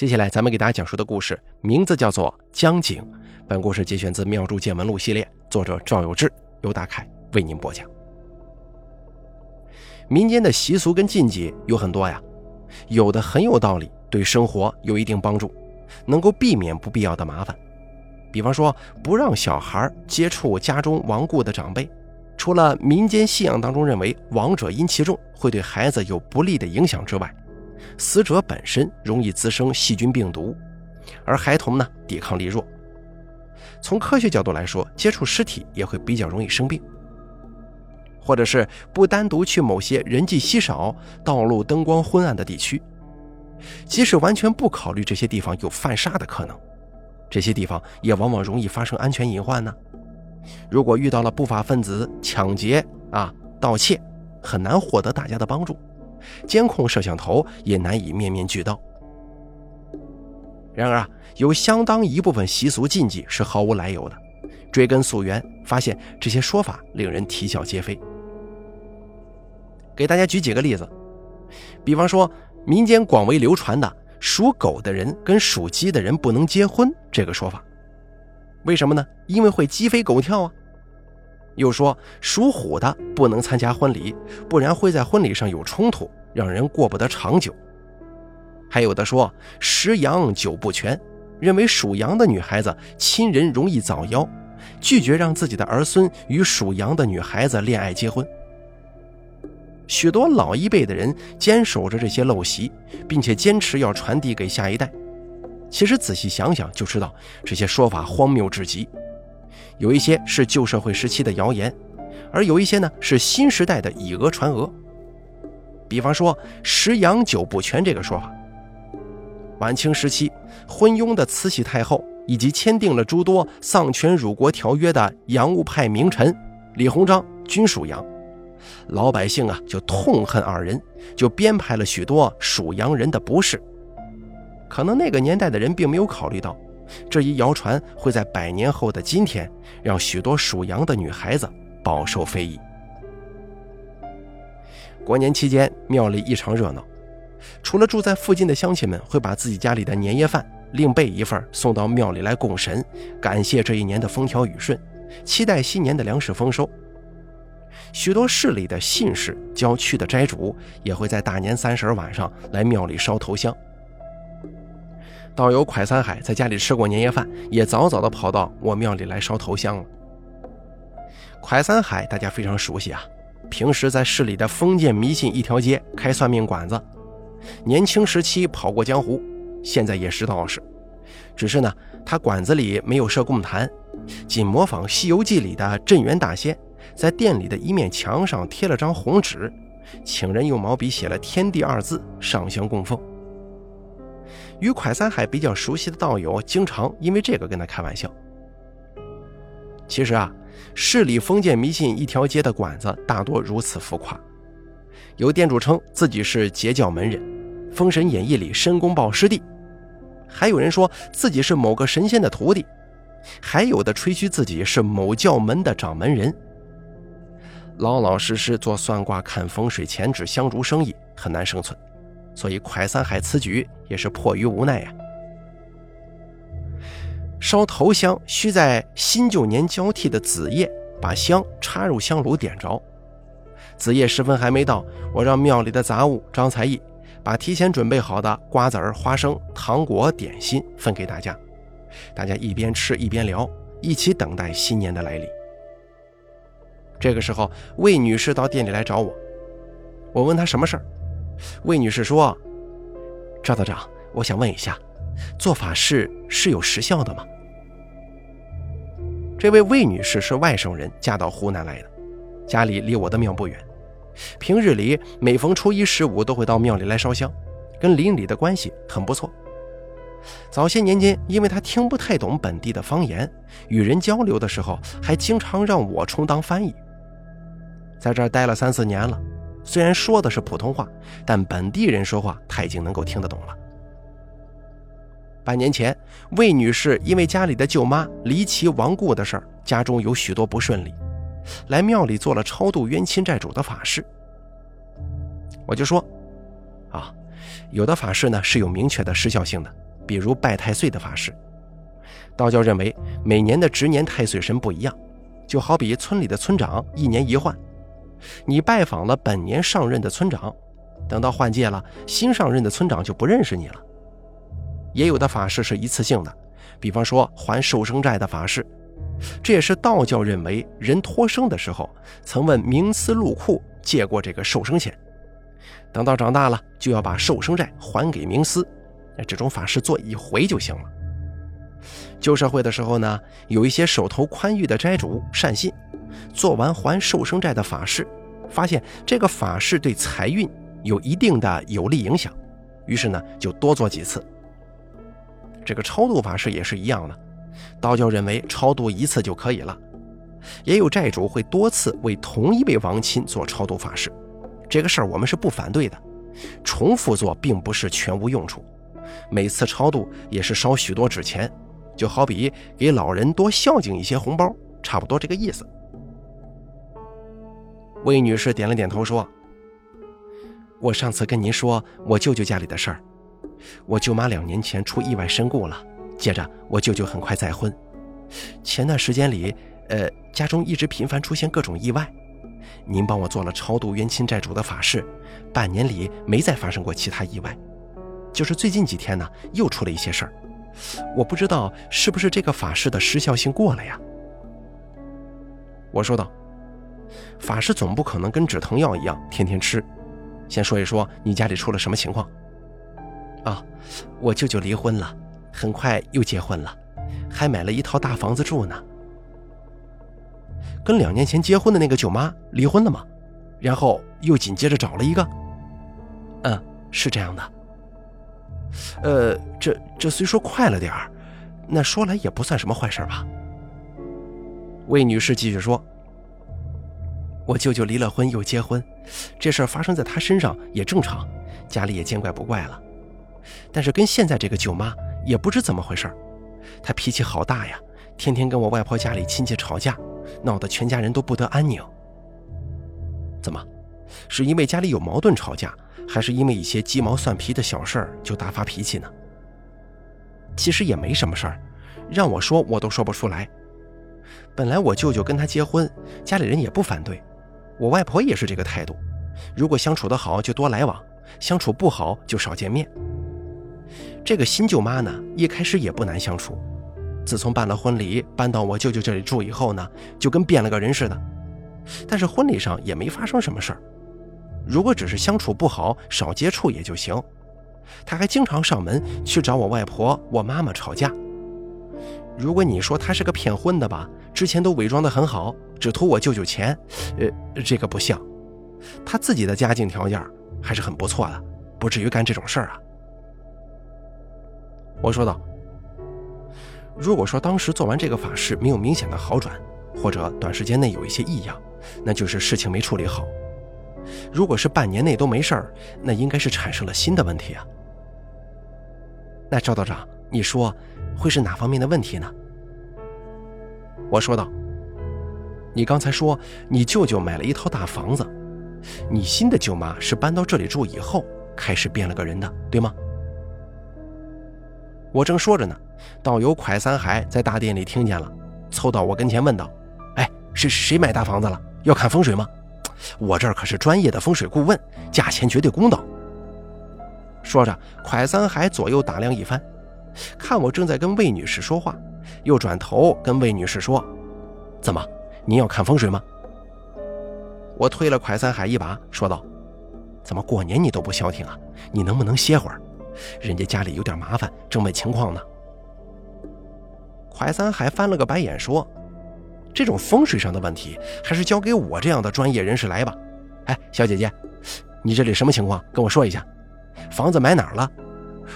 接下来咱们给大家讲述的故事名字叫做《江景》，本故事节选自《妙著见闻录》系列，作者赵有志、由大凯为您播讲。民间的习俗跟禁忌有很多呀，有的很有道理，对生活有一定帮助，能够避免不必要的麻烦。比方说，不让小孩接触家中亡故的长辈，除了民间信仰当中认为亡者阴气重，会对孩子有不利的影响之外，死者本身容易滋生细菌病毒，而孩童呢抵抗力弱。从科学角度来说，接触尸体也会比较容易生病。或者是不单独去某些人迹稀少、道路灯光昏暗的地区，即使完全不考虑这些地方有犯杀的可能，这些地方也往往容易发生安全隐患呢。如果遇到了不法分子抢劫啊、盗窃，很难获得大家的帮助，监控摄像头也难以面面俱到。然而啊，有相当一部分习俗禁忌是毫无来由的，追根溯源，发现这些说法令人啼笑皆非。给大家举几个例子，比方说民间广为流传的属狗的人跟属鸡的人不能结婚这个说法，为什么呢？因为会鸡飞狗跳啊。又说属虎的不能参加婚礼，不然会在婚礼上有冲突，让人过不得长久。还有的说十羊九不全，认为属羊的女孩子亲人容易早夭，拒绝让自己的儿孙与属羊的女孩子恋爱结婚。许多老一辈的人坚守着这些陋习，并且坚持要传递给下一代。其实仔细想想就知道，这些说法荒谬至极。有一些是旧社会时期的谣言，而有一些呢是新时代的以讹传讹。比方说“十羊九不全”这个说法，晚清时期昏庸的慈禧太后以及签订了诸多丧权辱国条约的洋务派名臣李鸿章均属羊。老百姓啊，就痛恨二人，就编排了许多属羊人的不是。可能那个年代的人并没有考虑到，这一谣传会在百年后的今天，让许多属羊的女孩子饱受非议。过年期间，庙里异常热闹，除了住在附近的乡亲们会把自己家里的年夜饭另备一份送到庙里来供神，感谢这一年的风调雨顺，期待新年的粮食丰收。许多市里的信士、郊区的斋主也会在大年三十晚上来庙里烧头香。道友蒯三海在家里吃过年夜饭，也早早的跑到我庙里来烧头香了。蒯三海大家非常熟悉啊，平时在市里的封建迷信一条街开算命馆子，年轻时期跑过江湖，现在也是道士，只是呢，他馆子里没有设供坛，仅模仿《西游记》里的镇元大仙。在店里的一面墙上贴了张红纸，请人用毛笔写了“天地”二字，上香供奉。与蒯三海比较熟悉的道友，经常因为这个跟他开玩笑。其实啊，市里封建迷信一条街的馆子大多如此浮夸。有店主称自己是截教门人，《封神演义》里申公豹师弟；还有人说自己是某个神仙的徒弟；还有的吹嘘自己是某教门的掌门人。老老实实做算卦、看风水、钱纸香烛生意很难生存，所以蒯三海此举也是迫于无奈呀。烧头香需在新旧年交替的子夜把香插入香炉点着，子夜时分还没到，我让庙里的杂物张才艺把提前准备好的瓜子儿、花生、糖果、点心分给大家，大家一边吃一边聊，一起等待新年的来临。这个时候，魏女士到店里来找我。我问她什么事儿，魏女士说：“赵道长，我想问一下，做法事是有时效的吗？”这位魏女士是外省人，嫁到湖南来的，家里离我的庙不远，平日里每逢初一十五都会到庙里来烧香，跟邻里的关系很不错。早些年间，因为她听不太懂本地的方言，与人交流的时候还经常让我充当翻译。在这儿待了三四年了，虽然说的是普通话，但本地人说话他已经能够听得懂了。半年前，魏女士因为家里的舅妈离奇亡故的事儿，家中有许多不顺利，来庙里做了超度冤亲债主的法事。我就说，啊，有的法事呢是有明确的时效性的，比如拜太岁的法事。道教认为每年的值年太岁神不一样，就好比村里的村长一年一换，你拜访了本年上任的村长，等到换届了，新上任的村长就不认识你了。也有的法事是一次性的，比方说还寿生债的法事，这也是道教认为人托生的时候曾问冥司禄库借过这个寿生钱，等到长大了就要把寿生债还给冥司，这种法事做一回就行了。旧社会的时候呢，有一些手头宽裕的斋主善信，做完还寿生债的法事，发现这个法事对财运有一定的有利影响，于是呢就多做几次。这个超度法事也是一样的，道教认为超度一次就可以了，也有债主会多次为同一位亡亲做超度法事，这个事儿我们是不反对的，重复做并不是全无用处，每次超度也是烧许多纸钱，就好比给老人多孝敬一些红包，差不多这个意思。魏女士点了点头说：“我上次跟您说我舅舅家里的事儿。”我舅妈两年前出意外身故了，接着我舅舅很快再婚。前段时间里，呃，家中一直频繁出现各种意外。您帮我做了超度冤亲债主的法事，半年里没再发生过其他意外。就是最近几天呢，又出了一些事儿。我不知道是不是这个法事的时效性过了呀？我说道：“法事总不可能跟止疼药一样天天吃。先说一说你家里出了什么情况。”啊，我舅舅离婚了，很快又结婚了，还买了一套大房子住呢。跟两年前结婚的那个舅妈离婚了吗？然后又紧接着找了一个。嗯，是这样的。呃，这这虽说快了点儿，那说来也不算什么坏事吧？魏女士继续说：“我舅舅离了婚又结婚，这事儿发生在他身上也正常，家里也见怪不怪了。”但是跟现在这个舅妈也不知怎么回事她脾气好大呀，天天跟我外婆家里亲戚吵架，闹得全家人都不得安宁。怎么，是因为家里有矛盾吵架，还是因为一些鸡毛蒜皮的小事儿就大发脾气呢？其实也没什么事儿，让我说我都说不出来。本来我舅舅跟他结婚，家里人也不反对，我外婆也是这个态度，如果相处得好就多来往，相处不好就少见面。这个新舅妈呢，一开始也不难相处。自从办了婚礼，搬到我舅舅这里住以后呢，就跟变了个人似的。但是婚礼上也没发生什么事儿。如果只是相处不好，少接触也就行。他还经常上门去找我外婆、我妈妈吵架。如果你说他是个骗婚的吧，之前都伪装得很好，只图我舅舅钱，呃，这个不像。他自己的家境条件还是很不错的，不至于干这种事儿啊。我说道：“如果说当时做完这个法事没有明显的好转，或者短时间内有一些异样，那就是事情没处理好；如果是半年内都没事儿，那应该是产生了新的问题啊。那赵道长，你说会是哪方面的问题呢？”我说道：“你刚才说你舅舅买了一套大房子，你新的舅妈是搬到这里住以后开始变了个人的，对吗？”我正说着呢，道友蒯三海在大殿里听见了，凑到我跟前问道：“哎，是谁买大房子了？要看风水吗？我这儿可是专业的风水顾问，价钱绝对公道。”说着，蒯三海左右打量一番，看我正在跟魏女士说话，又转头跟魏女士说：“怎么，您要看风水吗？”我推了蒯三海一把，说道：“怎么过年你都不消停啊？你能不能歇会儿？”人家家里有点麻烦，正问情况呢。快三海翻了个白眼说：“这种风水上的问题，还是交给我这样的专业人士来吧。”哎，小姐姐，你这里什么情况？跟我说一下。房子买哪儿了？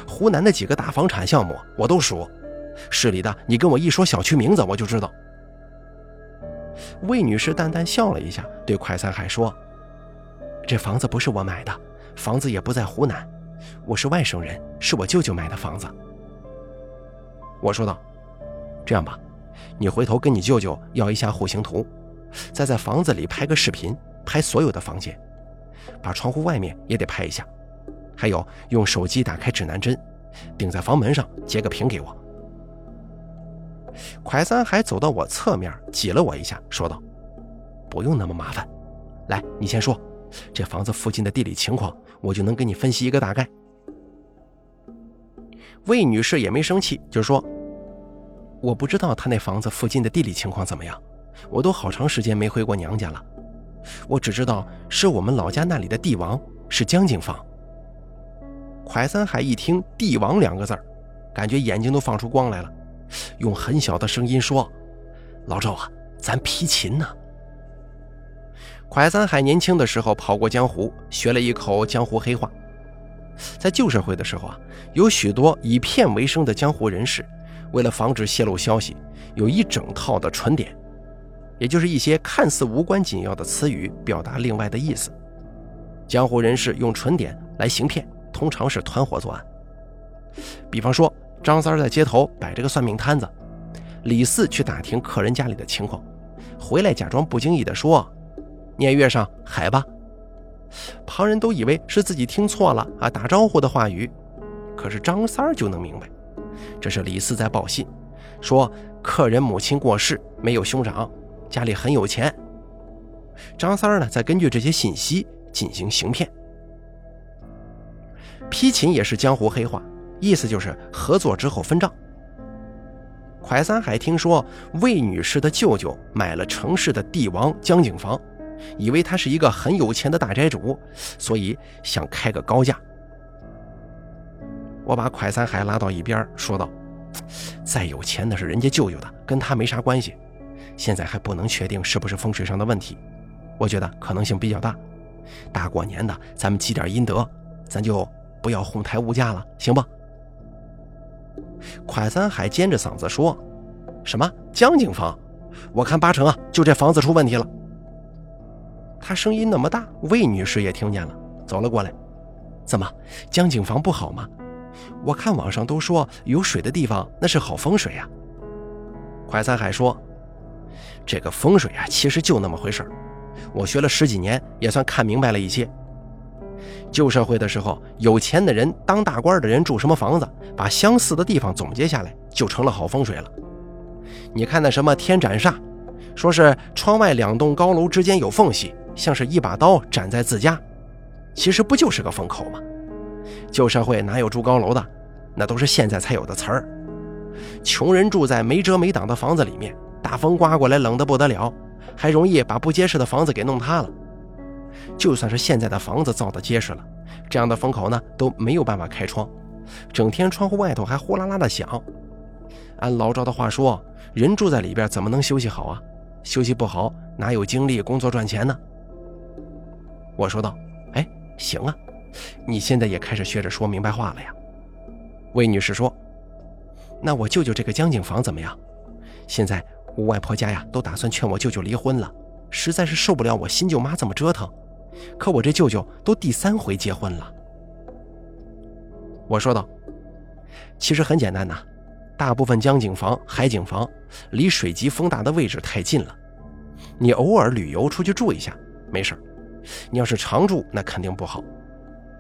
湖南的几个大房产项目我都熟。市里的，你跟我一说小区名字，我就知道。魏女士淡淡笑了一下，对快三海说：“这房子不是我买的，房子也不在湖南。”我是外省人，是我舅舅买的房子。我说道：“这样吧，你回头跟你舅舅要一下户型图，再在房子里拍个视频，拍所有的房间，把窗户外面也得拍一下。还有，用手机打开指南针，顶在房门上，截个屏给我。蒯三海走到我侧面，挤了我一下，说道：“不用那么麻烦，来，你先说，这房子附近的地理情况，我就能给你分析一个大概。”魏女士也没生气，就说：“我不知道他那房子附近的地理情况怎么样，我都好长时间没回过娘家了。我只知道是我们老家那里的帝王，是江景房。”蒯三海一听“帝王”两个字感觉眼睛都放出光来了，用很小的声音说：“老赵啊，咱批琴呢。”蒯三海年轻的时候跑过江湖，学了一口江湖黑话。在旧社会的时候啊，有许多以骗为生的江湖人士，为了防止泄露消息，有一整套的唇点，也就是一些看似无关紧要的词语，表达另外的意思。江湖人士用唇点来行骗，通常是团伙作案。比方说，张三在街头摆着个算命摊子，李四去打听客人家里的情况，回来假装不经意地说：“年月上海吧。”旁人都以为是自己听错了啊，打招呼的话语。可是张三儿就能明白，这是李四在报信，说客人母亲过世，没有兄长，家里很有钱。张三儿呢，再根据这些信息进行行骗。批琴也是江湖黑话，意思就是合作之后分账。蒯三海听说魏女士的舅舅买了城市的帝王江景房。以为他是一个很有钱的大宅主，所以想开个高价。我把蒯三海拉到一边，说道：“再有钱那是人家舅舅的，跟他没啥关系。现在还不能确定是不是风水上的问题，我觉得可能性比较大。大过年的，咱们积点阴德，咱就不要哄抬物价了，行不？”蒯三海尖着嗓子说：“什么江景房？我看八成啊，就这房子出问题了。”他声音那么大，魏女士也听见了，走了过来。怎么，江景房不好吗？我看网上都说有水的地方那是好风水呀。蒯三海说：“这个风水啊，其实就那么回事我学了十几年，也算看明白了一些。旧社会的时候，有钱的人、当大官的人住什么房子，把相似的地方总结下来，就成了好风水了。你看那什么天斩煞，说是窗外两栋高楼之间有缝隙。”像是一把刀斩在自家，其实不就是个风口吗？旧社会哪有住高楼的？那都是现在才有的词儿。穷人住在没遮没挡的房子里面，大风刮过来冷得不得了，还容易把不结实的房子给弄塌了。就算是现在的房子造的结实了，这样的风口呢都没有办法开窗，整天窗户外头还呼啦啦的响。按老赵的话说，人住在里边怎么能休息好啊？休息不好，哪有精力工作赚钱呢？我说道：“哎，行啊，你现在也开始学着说明白话了呀。”魏女士说：“那我舅舅这个江景房怎么样？现在我外婆家呀都打算劝我舅舅离婚了，实在是受不了我新舅妈这么折腾。可我这舅舅都第三回结婚了。”我说道：“其实很简单呐，大部分江景房、海景房离水急风大的位置太近了，你偶尔旅游出去住一下没事儿。”你要是常住，那肯定不好。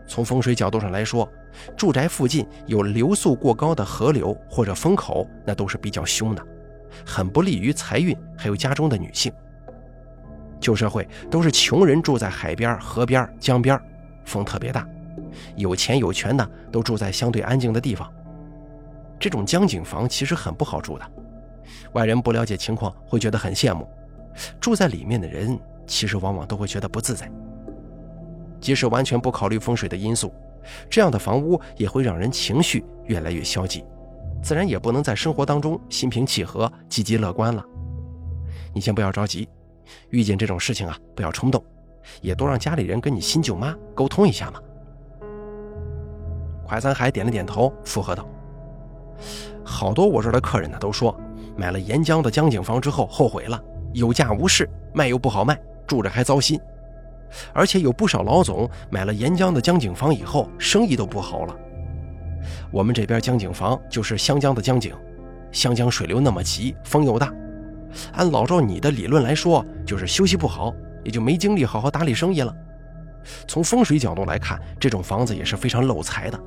从风水角度上来说，住宅附近有流速过高的河流或者风口，那都是比较凶的，很不利于财运，还有家中的女性。旧社会都是穷人住在海边、河边、江边，风特别大。有钱有权的都住在相对安静的地方。这种江景房其实很不好住的，外人不了解情况会觉得很羡慕，住在里面的人。其实往往都会觉得不自在。即使完全不考虑风水的因素，这样的房屋也会让人情绪越来越消极，自然也不能在生活当中心平气和、积极乐观了。你先不要着急，遇见这种事情啊，不要冲动，也多让家里人跟你新舅妈沟通一下嘛。快三海点了点头，附和道：“好多我这儿的客人呢，都说买了沿江的江景房之后后悔了，有价无市，卖又不好卖。”住着还糟心，而且有不少老总买了沿江的江景房以后，生意都不好了。我们这边江景房就是湘江的江景，湘江水流那么急，风又大。按老赵你的理论来说，就是休息不好，也就没精力好好打理生意了。从风水角度来看，这种房子也是非常漏财的。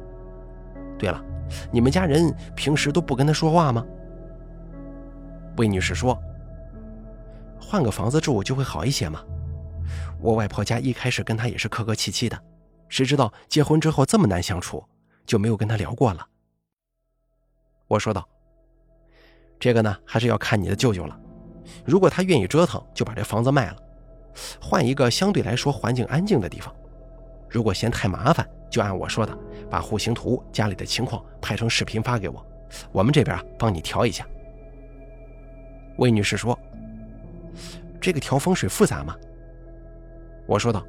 对了，你们家人平时都不跟他说话吗？魏女士说：“换个房子住就会好一些吗？我外婆家一开始跟他也是客客气气的，谁知道结婚之后这么难相处，就没有跟他聊过了。”我说道：“这个呢，还是要看你的舅舅了。如果他愿意折腾，就把这房子卖了，换一个相对来说环境安静的地方。如果嫌太麻烦，就按我说的，把户型图、家里的情况拍成视频发给我，我们这边啊帮你调一下。”魏女士说：“这个调风水复杂吗？”我说道：“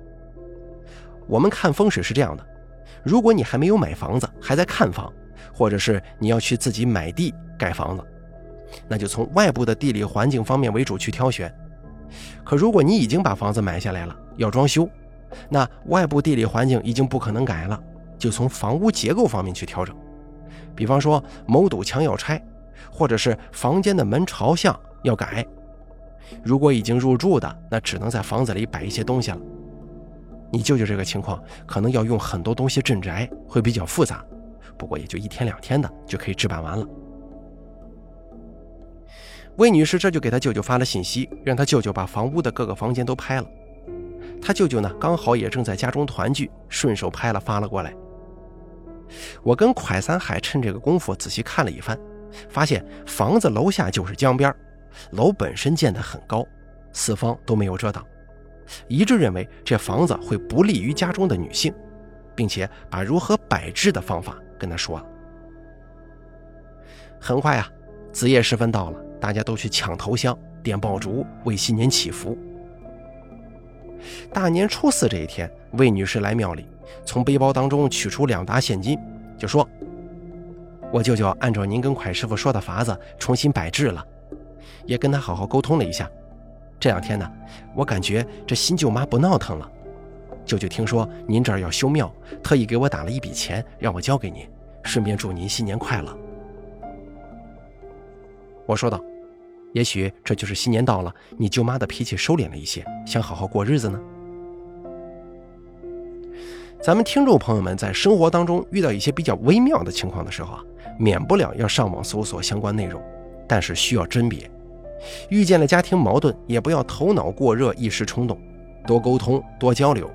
我们看风水是这样的，如果你还没有买房子，还在看房，或者是你要去自己买地盖房子，那就从外部的地理环境方面为主去挑选。可如果你已经把房子买下来了，要装修，那外部地理环境已经不可能改了，就从房屋结构方面去调整。比方说某堵墙要拆，或者是房间的门朝向。”要改，如果已经入住的，那只能在房子里摆一些东西了。你舅舅这个情况，可能要用很多东西镇宅，会比较复杂。不过也就一天两天的，就可以置办完了。魏女士这就给她舅舅发了信息，让她舅舅把房屋的各个房间都拍了。她舅舅呢，刚好也正在家中团聚，顺手拍了发了过来。我跟蒯三海趁这个功夫仔细看了一番，发现房子楼下就是江边楼本身建得很高，四方都没有遮挡，一致认为这房子会不利于家中的女性，并且把如何摆置的方法跟他说了。很快啊，子夜时分到了，大家都去抢头香、点爆竹，为新年祈福。大年初四这一天，魏女士来庙里，从背包当中取出两沓现金，就说：“我舅舅按照您跟蒯师傅说的法子重新摆置了。”也跟他好好沟通了一下，这两天呢，我感觉这新舅妈不闹腾了。舅舅听说您这儿要修庙，特意给我打了一笔钱，让我交给您，顺便祝您新年快乐。我说道：“也许这就是新年到了，你舅妈的脾气收敛了一些，想好好过日子呢。”咱们听众朋友们在生活当中遇到一些比较微妙的情况的时候啊，免不了要上网搜索相关内容，但是需要甄别。遇见了家庭矛盾，也不要头脑过热、一时冲动，多沟通、多交流。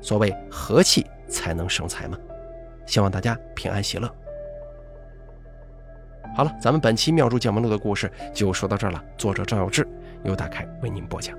所谓和气才能生财嘛。希望大家平安喜乐。好了，咱们本期《妙珠见闻录》的故事就说到这儿了。作者赵有志由大开为您播讲。